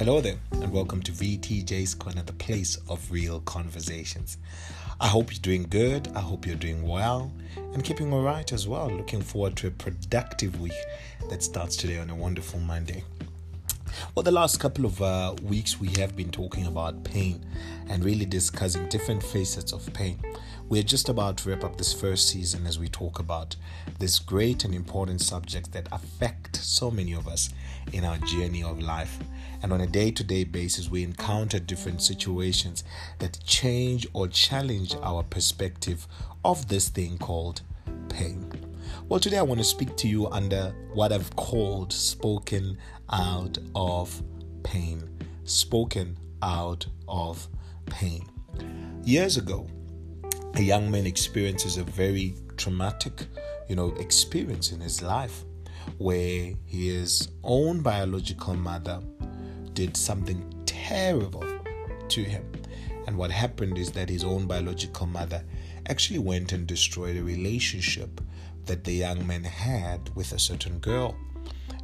Hello there, and welcome to VTJ's Corner, the place of real conversations. I hope you're doing good. I hope you're doing well and keeping all right as well. Looking forward to a productive week that starts today on a wonderful Monday. Well, the last couple of uh, weeks we have been talking about pain and really discussing different facets of pain. We're just about to wrap up this first season as we talk about this great and important subject that affect so many of us in our journey of life. And on a day-to-day basis, we encounter different situations that change or challenge our perspective of this thing called pain. Well, today I want to speak to you under what I've called spoken out of pain. Spoken out of pain. Years ago, a young man experiences a very traumatic, you know, experience in his life where his own biological mother did something terrible to him. And what happened is that his own biological mother actually went and destroyed a relationship that the young man had with a certain girl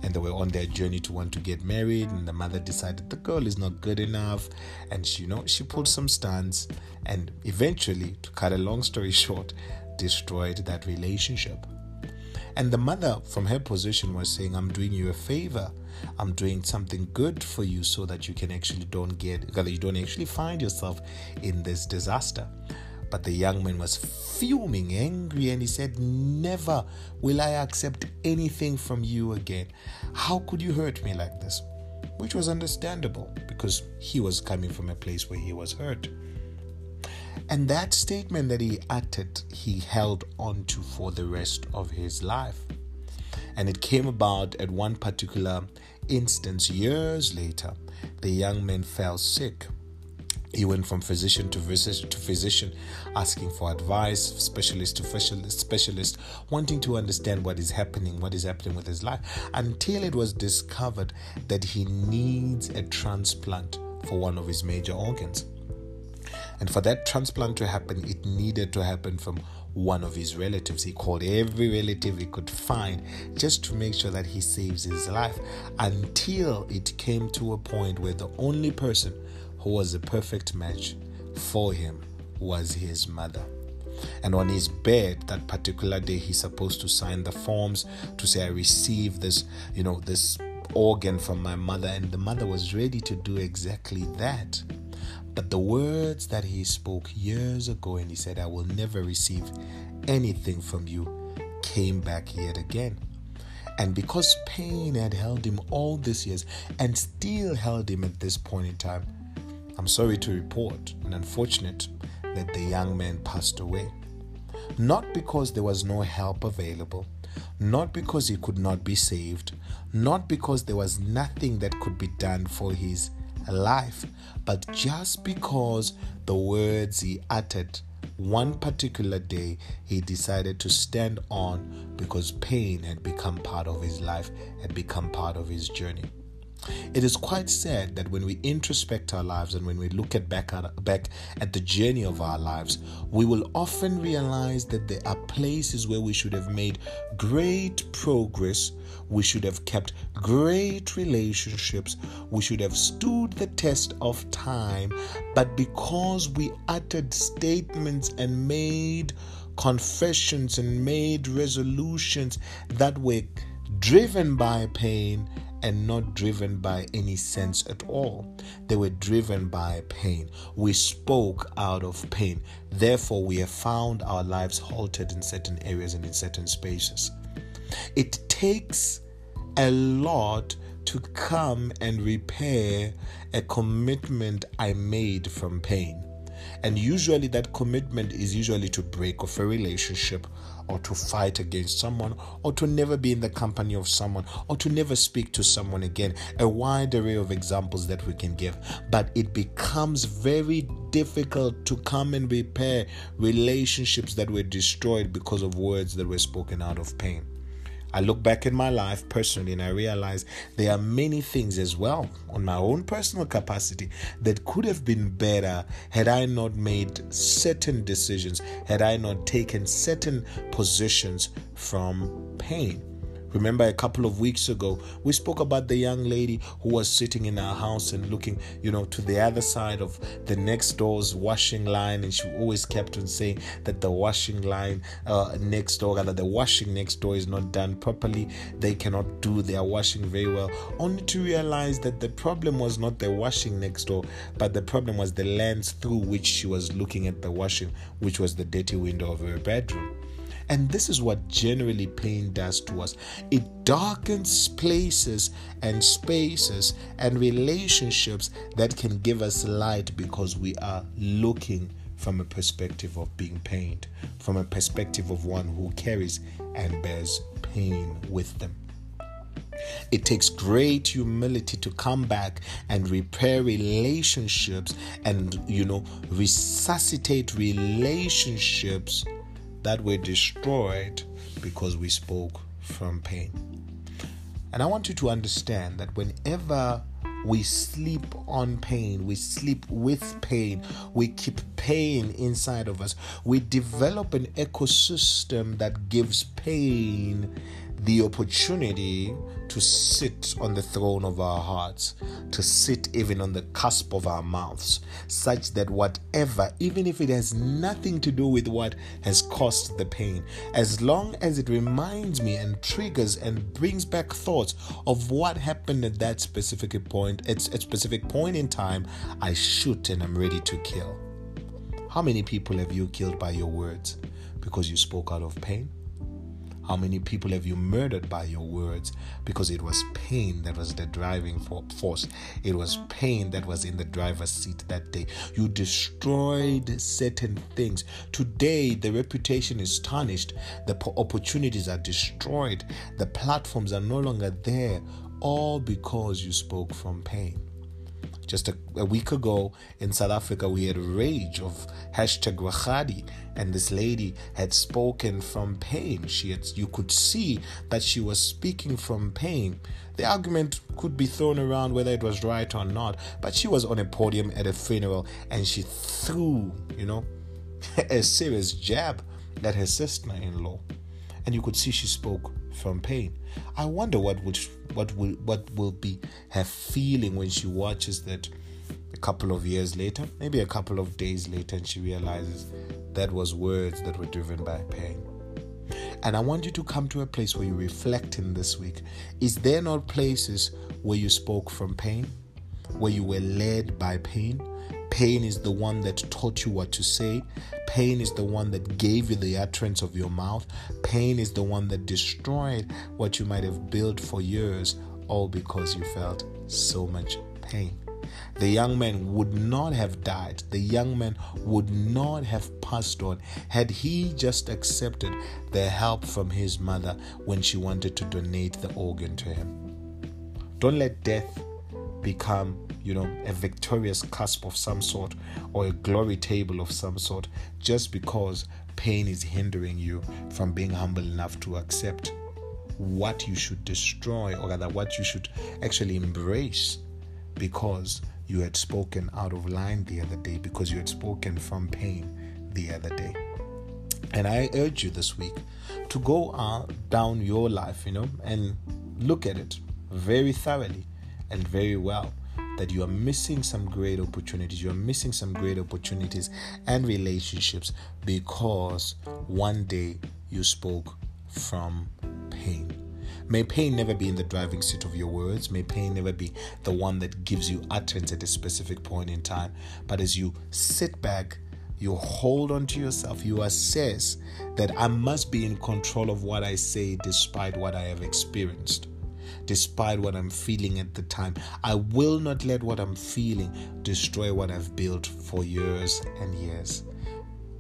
and they were on their journey to want to get married and the mother decided the girl is not good enough and she you know she pulled some stunts and eventually to cut a long story short destroyed that relationship. And the mother from her position was saying i'm doing you a favor. I'm doing something good for you so that you can actually don't get that you don't actually find yourself in this disaster but the young man was fuming, angry, and he said, Never will I accept anything from you again. How could you hurt me like this? Which was understandable because he was coming from a place where he was hurt. And that statement that he uttered, he held on to for the rest of his life. And it came about at one particular instance years later. The young man fell sick he went from physician to physician to physician, asking for advice, specialist to specialist, wanting to understand what is happening, what is happening with his life, until it was discovered that he needs a transplant for one of his major organs. And for that transplant to happen, it needed to happen from one of his relatives. He called every relative he could find just to make sure that he saves his life until it came to a point where the only person who was a perfect match for him was his mother. And on his bed that particular day, he's supposed to sign the forms to say, I received this, you know, this organ from my mother. And the mother was ready to do exactly that. But the words that he spoke years ago, and he said, I will never receive anything from you, came back yet again. And because pain had held him all these years and still held him at this point in time, I'm sorry to report and unfortunate that the young man passed away. Not because there was no help available, not because he could not be saved, not because there was nothing that could be done for his life, but just because the words he uttered one particular day he decided to stand on because pain had become part of his life, had become part of his journey. It is quite sad that when we introspect our lives and when we look at back at, back at the journey of our lives, we will often realize that there are places where we should have made great progress, we should have kept great relationships, we should have stood the test of time, but because we uttered statements and made confessions and made resolutions that were driven by pain and not driven by any sense at all. They were driven by pain. We spoke out of pain. Therefore, we have found our lives halted in certain areas and in certain spaces. It takes a lot to come and repair a commitment I made from pain. And usually, that commitment is usually to break off a relationship or to fight against someone or to never be in the company of someone or to never speak to someone again. A wide array of examples that we can give. But it becomes very difficult to come and repair relationships that were destroyed because of words that were spoken out of pain. I look back in my life personally and I realize there are many things as well on my own personal capacity that could have been better had I not made certain decisions, had I not taken certain positions from pain. Remember a couple of weeks ago, we spoke about the young lady who was sitting in our house and looking, you know, to the other side of the next door's washing line, and she always kept on saying that the washing line uh, next door, that the washing next door is not done properly. They cannot do their washing very well. Only to realize that the problem was not the washing next door, but the problem was the lens through which she was looking at the washing, which was the dirty window of her bedroom. And this is what generally pain does to us it darkens places and spaces and relationships that can give us light because we are looking from a perspective of being pained, from a perspective of one who carries and bears pain with them. It takes great humility to come back and repair relationships and, you know, resuscitate relationships that were destroyed because we spoke from pain. And I want you to understand that whenever we sleep on pain, we sleep with pain, we keep pain inside of us, we develop an ecosystem that gives pain the opportunity to sit on the throne of our hearts, to sit even on the cusp of our mouths, such that whatever, even if it has nothing to do with what has caused the pain, as long as it reminds me and triggers and brings back thoughts of what happened at that specific point, at a specific point in time, I shoot and I'm ready to kill. How many people have you killed by your words because you spoke out of pain? How many people have you murdered by your words because it was pain that was the driving force? It was pain that was in the driver's seat that day. You destroyed certain things. Today, the reputation is tarnished, the opportunities are destroyed, the platforms are no longer there, all because you spoke from pain. Just a, a, week ago in South Africa, we had a rage of hashtag Wachadi, and this lady had spoken from pain. She had, you could see that she was speaking from pain. The argument could be thrown around whether it was right or not, but she was on a podium at a funeral and she threw, you know, a serious jab at her sister-in-law, and you could see she spoke from pain. I wonder what would what will what will be her feeling when she watches that a couple of years later, maybe a couple of days later, and she realizes that was words that were driven by pain. And I want you to come to a place where you reflect in this week. Is there not places where you spoke from pain? Where you were led by pain? Pain is the one that taught you what to say. Pain is the one that gave you the utterance of your mouth. Pain is the one that destroyed what you might have built for years, all because you felt so much pain. The young man would not have died. The young man would not have passed on had he just accepted the help from his mother when she wanted to donate the organ to him. Don't let death become you know, a victorious cusp of some sort or a glory table of some sort just because pain is hindering you from being humble enough to accept what you should destroy or rather what you should actually embrace because you had spoken out of line the other day because you had spoken from pain the other day. And i urge you this week to go uh, down your life you know and look at it very thoroughly and very well that you are missing some great opportunities. You are missing some great opportunities and relationships because one day you spoke from pain. May pain never be in the driving seat of your words. May pain never be the one that gives you utterance at a specific point in time. But as you sit back, you hold on to yourself, you assess that I must be in control of what I say despite what I have experienced despite what I'm feeling at the time. I will not let what I'm feeling destroy what I've built for years and years.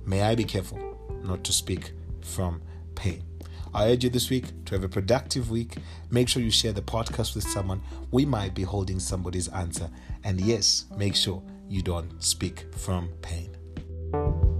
May I be careful not to speak from pain. I urge you this week to have a productive week. Make sure you share the podcast with someone. We might be holding somebody's answer. And yes, make sure you don't speak from pain.